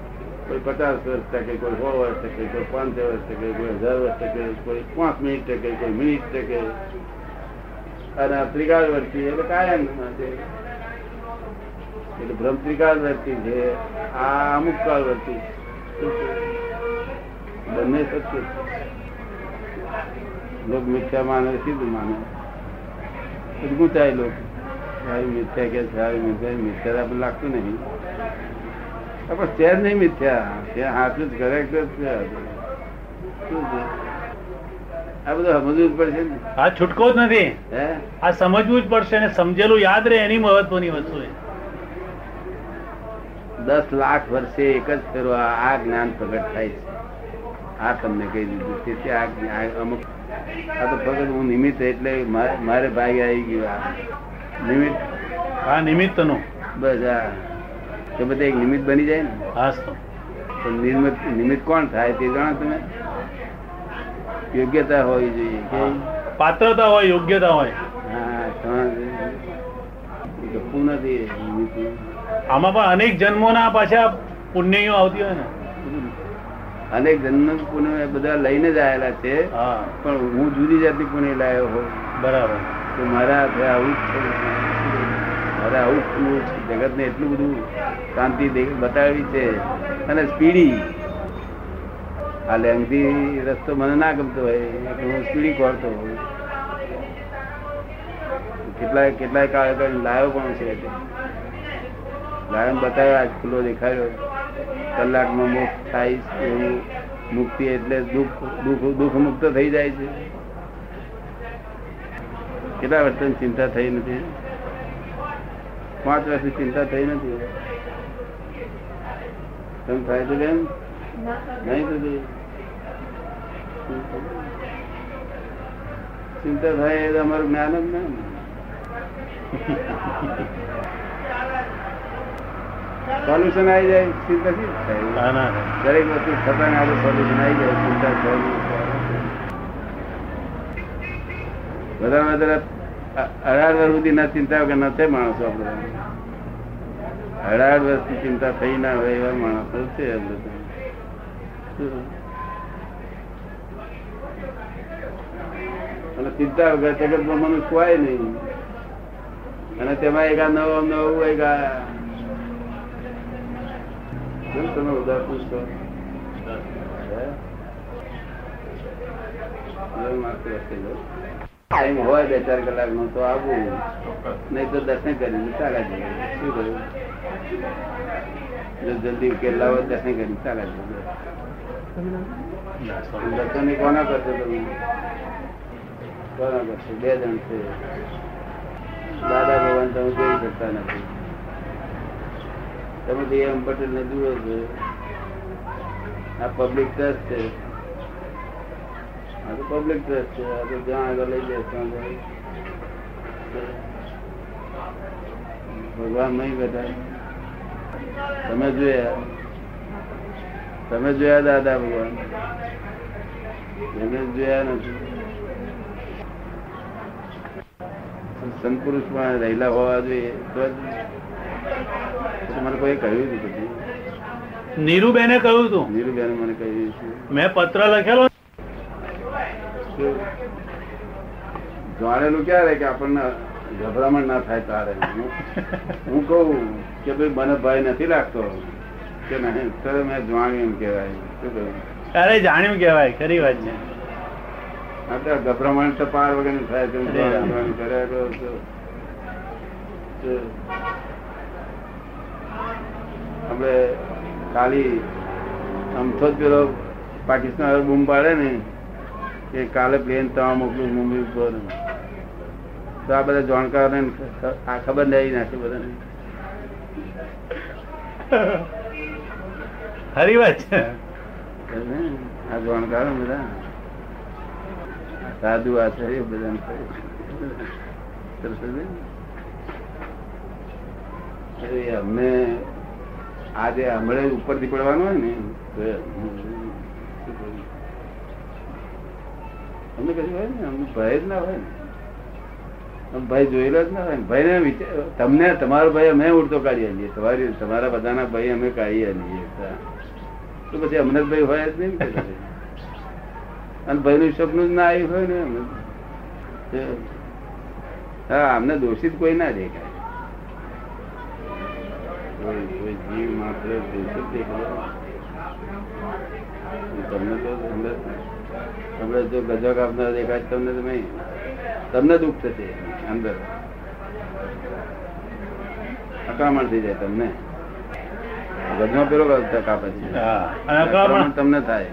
કોઈ પચાસ વર્ષ ટકે કોઈ સો વર્ષ ટકે કોઈ પાંચ વર્ષ ટકે કોઈ હજાર વર્ષ ટકે કોઈ પાંચ મિનિટ ટકે કોઈ મિનિટ ટકે અને ત્રિકાળ વર્તી એટલે કાયમ છે એટલે ભ્રમ ત્રિકાળ વર્તી છે આ અમુક કાળ વર્તી બંને સત્ય લોક મિથ્યા માને સિદ્ધ માને ગુંચાય લોક સારી મિથ્યા કે સારી મિથ્યા મિથ્યા આપણે લાગતું નહીં પણ છે નહીં મિથ્યા. ત્યાં હાથું જ કરેક્ટ જ છે. આ બધું સમજવું જ પડશે ને. આ છૂટકો જ નથી. હે? આ સમજવું જ પડશે ને સમજેલું યાદ રહે એની મહત્વની વસ્તુ છે દસ લાખ વર્ષે એક જ ફેરો આ જ્ઞાન પ્રગટ થાય છે. આ તમને કહી દીધું. તેથી આ અમુક આ તો ફક્ત હું નિમિત્ત એટલે મારે ભાઈ આવી ગયું આ. નિમિત્ત? આ નિમિત્તનું. બસ આ. તો બધે એક નિમિત્ત બની જાય ને? હાસ તો નિર્મિત નિમિત્ત કોણ થાય તે જાણો તમે? યોગ્યતા હોવી જોઈએ કે? પાત્રતા હોય યોગ્યતા હોય. હા તમારે નથી આમાં પણ અનેક જન્મોના પાછા પુણ્યો આવતી હોય ને. અનેક જન્મ પુણ્ય બધા લઈને જ આવેલા છે. હા. પણ હું જુદી જાતની પુણ્ય લાવ્યો હોઉં. બરાબર. તો મારા આવું જ છે. મારે આવું જગતને એટલું બધું શાંતિ બતાવી છે. અને સ્પીડી. આ લેંગથી રસ્તો મને ના ગમતો હોય હું સ્પીડી કરતો હોઉં. કેટલાય કેટલાય કાળ લાયો પણ છે. લાયો બતાવ્યો, આજ ખુલ્લો દેખાયો. કલાકમાં મુક્ત થાય એવું. મુક્તિ એટલે દુઃખ દુઃખ દુઃખ મુક્ત થઈ જાય છે. કેટલા વર્ષની ચિંતા થઈ નથી? પાંચ વર્ષની ચિંતા થઈ નથી તમે થાય છે બેન નહીં થતી ચિંતા થાય એ અમારું જ્ઞાન જ ના સોલ્યુશન આવી જાય ચિંતા શી થાય? ના ના ના. દરેક વસ્તુ થતા આપણે સોલ્યુશન આવી જાય ચિંતા થાય. વધારે વધારે અઢાર વર્ષ સુધી ના ચિંતા વગર ના થાય માણસો આપણે અઢાર વર્ષથી ચિંતા થઈ ના હોય એવા માણસો છે? અને ચિંતા વગર જગતમાં મનુષ્ય ખોવાય નહીં અને તેમાં એક નવો નવું એક તમે ઉદાસ પૂછતો હે? ટાઈમ હોય બે ચાર કલાક નો તો આવવું નહીં તો દર્શન કરીને ચાલ્યા જઈએ. શું કહ્યું? જલ્દી ઉકેલ લાવો દર્શન કરીને ચાલ્યા જઈએ. દર્શન કોના કરશો તમે? કોના કરશો? બે જણ છે. દાદા ભગવાન તમે જોઈ શકતા નથી. તમે તો એમ પટેલ ને જુઓ છો. આ પબ્લિક ટ્રસ્ટ છે. આ તો પબ્લિક ટ્રસ્ટ છે આ તો જ્યાં આગળ લઈ જાય ત્યાં ભગવાન નહીં બેઠા તમે જોયા તમે જોયા દાદા ભગવાન એને જોયા નથી સંતપુરુષમાં રહેલા હોવા જોઈએ તો જ કોઈ કહ્યું હતું નીરુબેને કહ્યું હતું નીરુબેને મને કહ્યું મેં પત્ર લખેલો? જાણેલું ક્યારે કે આપણને ગભરામણ ના થાય તારે? હું- કહું કે ભાઈ મને ભય નથી લાગતો. કે નહીં તો મેં જાણ્યું એમ કેવાય શું કહ્યું? તારે જાણ્યું કેવાય ખરી વાત છે. આ ગભરામણ તો પાર વગર થાય તેમ જાણવાનું કર્યા કરો છો. આપણે ખાલી આમથો જ પેલો પાકિસ્તાન બૂમ પાડે ને કે કાલે પ્લેન તમામ મોકલું મુંબઈ ઉપર તો આ બધા જાણકારોને આ ખબર નહીં નાખે બધાને. હરી વાત છે. આ જાણકારો બધા. સાધુ આચાર્ય છે કહે. સરસ અરે અમને આજે હમણાં ઉપરથી પડવાનું હોય ને તો શું કહ્યું? અમને કશું હોય ને? અમને ભય જ ના હોય ને. ભય જોયેલો જ ના હોય ભય ને તમને, તમારો ભય અમે ઉડતો કાઢી આલીએ. તમારી તમારા બધાના ભય અમે કાઢી આલીએ. તો પછી અમને ભાઈ હોય જ નહીં અને ભયનું સપનું જ ના આવ્યું હોય ને અમને. હા, અમને દોષિત કોઈ ના દેખાય. જીવ માત્ર દોષિત દેખાય. તમને તો તમને જો ગજવા કાપનાર દેખાય તમને તમે તમને દુઃખ થશે અંદર. અકળામણ થઈ જાય તમને. ગજમાં પેલો કાપે છે. તમને થાય.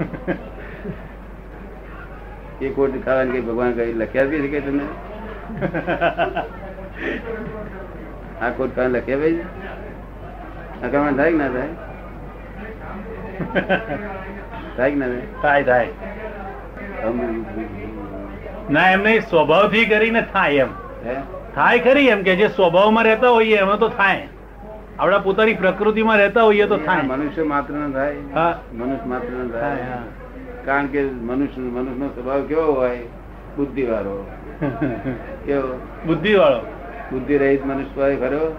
એ કોટ કારણ કે ભગવાન કઈ લખ્યા બી છે કે તમને? આ કોટ કારણ લખ્યા ભાઈ અકળામણ થાય કે ના થાય? થાય ના થાય થાય થાય. અમ- ના એમ નહીં સ્વભાવથી કરીને થાય એમ. થાય ખરી એમ કે જે સ્વભાવમાં રહેતા હોઈએ એમાં તો થાય. આપણા પોતાની પ્રકૃતિમાં રહેતા હોઈએ તો થાય. મનુષ્ય માત્ર ન થાય. મનુષ્ય માત્ર ન થાય. કારણ કે મનુષ્ય મનુષ્યનો સ્વભાવ કેવો હોય? બુદ્ધિ વાળો કેવો? બુદ્ધિ વાળો બુદ્ધિ રહિત મનુષ્ય હોય ખરો?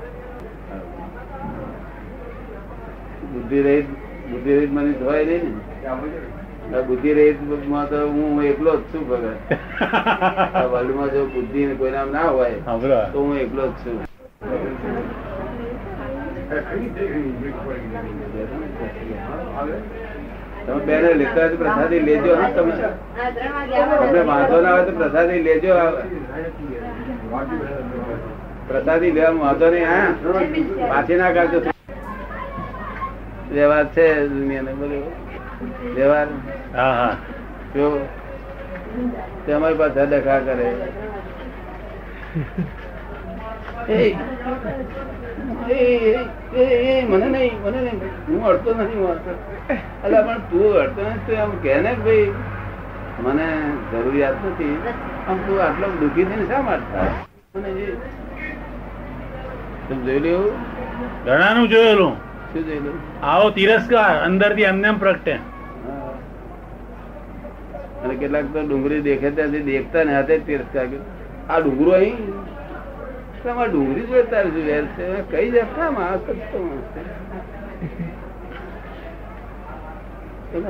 બુદ્ધિ રહિત બુદ્ધિ રહિત મનુષ્ય હોય નહીં ને? બુદ્ધિ રહિતમાં તો હું એકલો જ છું ભગત વર્લ્ડમાં જો બુદ્ધિ ને કોઈ નામ ના હોય તો હું એકલો જ છું. તમે બેને લેતા હોય પ્રસાદી લેજો હા તમે? તમને વાંધો ના હોય તો પ્રસાદી લેજો પ્રસાદી લેવા વાંધો નહીં હા. પાછી ના કાઢજો વ્યવહાર છે દુનિયાને બધું વ્યવહાર હા હા. જો તે પાસે ડખા કરે. મને નહીં મને નહીં. હું અડતો નથી હું પણ તું અડતો નથી તું એમ કે ને ભાઈ મને જરૂરિયાત નથી. આમ તું આટલો દુઃખી થઈને શા માટે? મને ઘણાનું જોયેલું. શું જોઈ આવો તિરસ્કાર અંદરથી એમને પ્રગટે. અને કેટલાક તો ડુંગળી દેખે ત્યાંથી દેખતા ને હાથે તિરસ્કાર. આ ડુંગરો અહીં? તમારે ડુંગળી જોતા શું વેર છે? કઈ જતા માણસ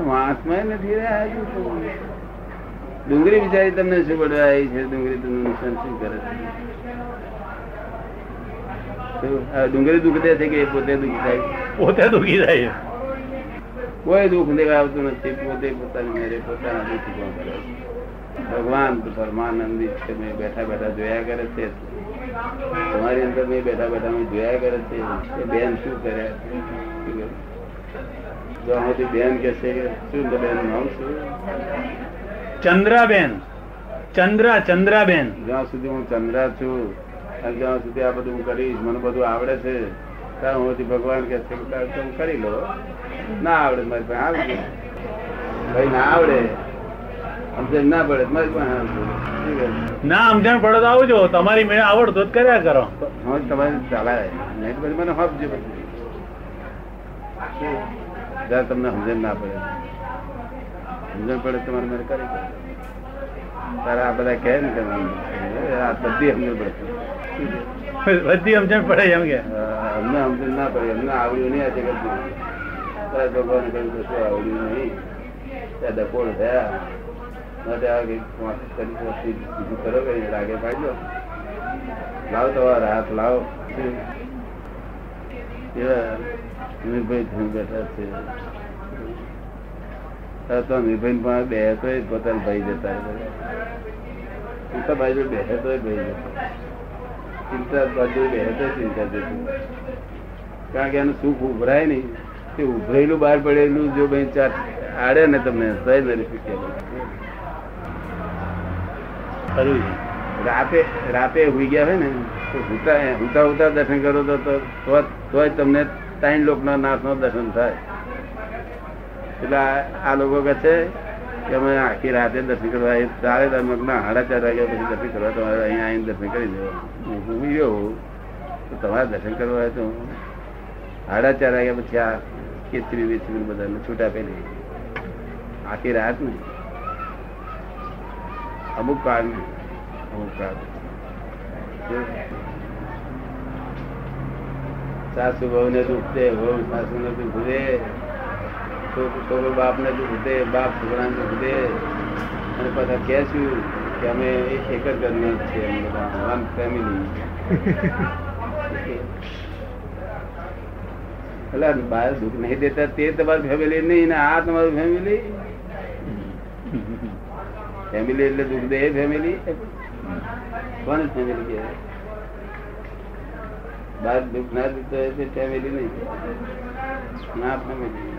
માણસમાં નથી રહ્યા. ડુંગળી બિચારી તમને શું પડવા આવી છે? ડુંગળી તમને નુકસાન શું કરે છે? ડુંગળી દુઃખ દે છે કે પોતે દુઃખી થાય? પોતે દુઃખી થાય કોઈ દુઃખ દેખાવતું નથી. પોતે પોતાની મેરે પોતાના દુઃખ કોણ કરે? ભગવાન પરમાનંદી છે. મેં બેઠા બેઠા જોયા કરે છે. તમારી અંદર મેં બેઠા બેઠા મેં જોયા કરે છે. કે બેન શું કરે? જો આમાંથી બેન કે છે કે શું બેન નામ શું? ચંદ્રાબેન. ચંદ્રા ચંદ્રાબેન. જ્યાં સુધી હું ચંદ્રા છું અને સુધી આ બધું હું કરીશ. મને બધું આવડે છે. ત્યાં હુંથી ભગવાન કે છે તમે કરી લો. ના આવડે મારી પાસે આવજો ભાઈ ના આવડે. સમજણ ના પડે. મારી પાસે આવજો ના સમજણ પડે તો આવજો તમારી મેળે આવડતો જ કર્યા કરો. હવે તમારે ચાલાય. નહીં તો પછી મને હપજો પછી. જ્યાં તમને સમજણ ના પડે. સમજણ પડે તમારે મારે કરી. તારા આ બધા કહે ને કે આ બધી સમજણ પડે. બધી સમજણ પડે એમ કે. અમને સમજણ ના પડે. અમને આવડ્યું નહીં આ જગત ભગવાન કહ્યું કશું આવડ્યું નહીં? ત્યાં ડકોળ થયા. બીજું કરો કઈ રાગે પાડ્યો લાવ તમારા હાથ લાવો. એવા નિર્ભય થઈ બેઠા છે. તો નિર્ભય બે પોતાના ભાઈ જતા ભાઈ બેસે તો ભાઈ જતા ચિંતા બાજુ બે ચિંતા જતું કારણ કે એનું સુખ ઉભરાય નહીં. તે ઉભરેલું બહાર પડેલું જો ભાઈ ચાર આડે ને તમને સહેજ શીખેલું રાતે રાતે હુઈ ગયા હોય ને તો હુતા હુતા હુતા દર્શન કરો તો તોય તમને ત્રણ લોકના નાથનો દર્શન થાય. એટલે આ- આ લોકો કહે છે કે અમે આખી રાતે દર્શન કરવા. ચારે ના સાડા ચાર વાગ્યા પછી દર્શન કરવા, તમારે અહીંયા આવીને દર્શન કરી દેવા હું ગયો તો તમારે દર્શન કરવા તો સાડા ચાર વાગ્યા પછી આ કેસરી વેચરી બધાને છૂટ આપેલી આખી રાત ને અમુક કાળ ને અમુક કાળ. સાસુ બહુ ને દુઃખ દે બહુ સાસુ ને દુઃખ છોકરો છોકરો બાપ ને દુઃખ બાપ છોકરા ને દુઃખ અને પાછા કે કે અમે એક જ ઘરના છીએ અમે બધા વન ફેમિલી એટલે બહાર દુઃખ નહીં દેતા, તે તમારી ફેમિલી નહીં ને આ તમારી ફેમિલી ફેમિલી એટલે દુઃખ દે ફેમિલી કોને ફેમિલી કહેવાય બહાર દુઃખ ના તે ફેમિલી નહીં. ના ફેમિલી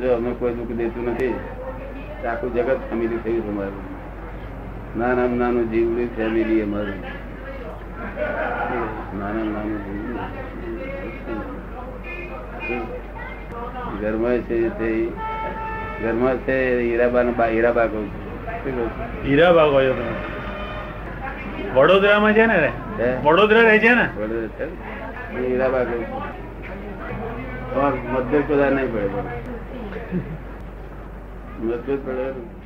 જો અમે કોઈ દુઃખ દેતું નથી. આખું જગત ફેમિલી થયું અમારું. નાના નાનું જીવડું ફેમિલી અમારું. નાના નાનું જીવડું ઘરમાં છે તે ઘરમાં છે હીરાબા હીરાબા કહું? હીરાબા કહો વડોદરામાં છે ને વડોદરા રહે છે ને? વડોદરા હીરાબા કહું તમારે બધા નહીં પડે મતભેદ પડે.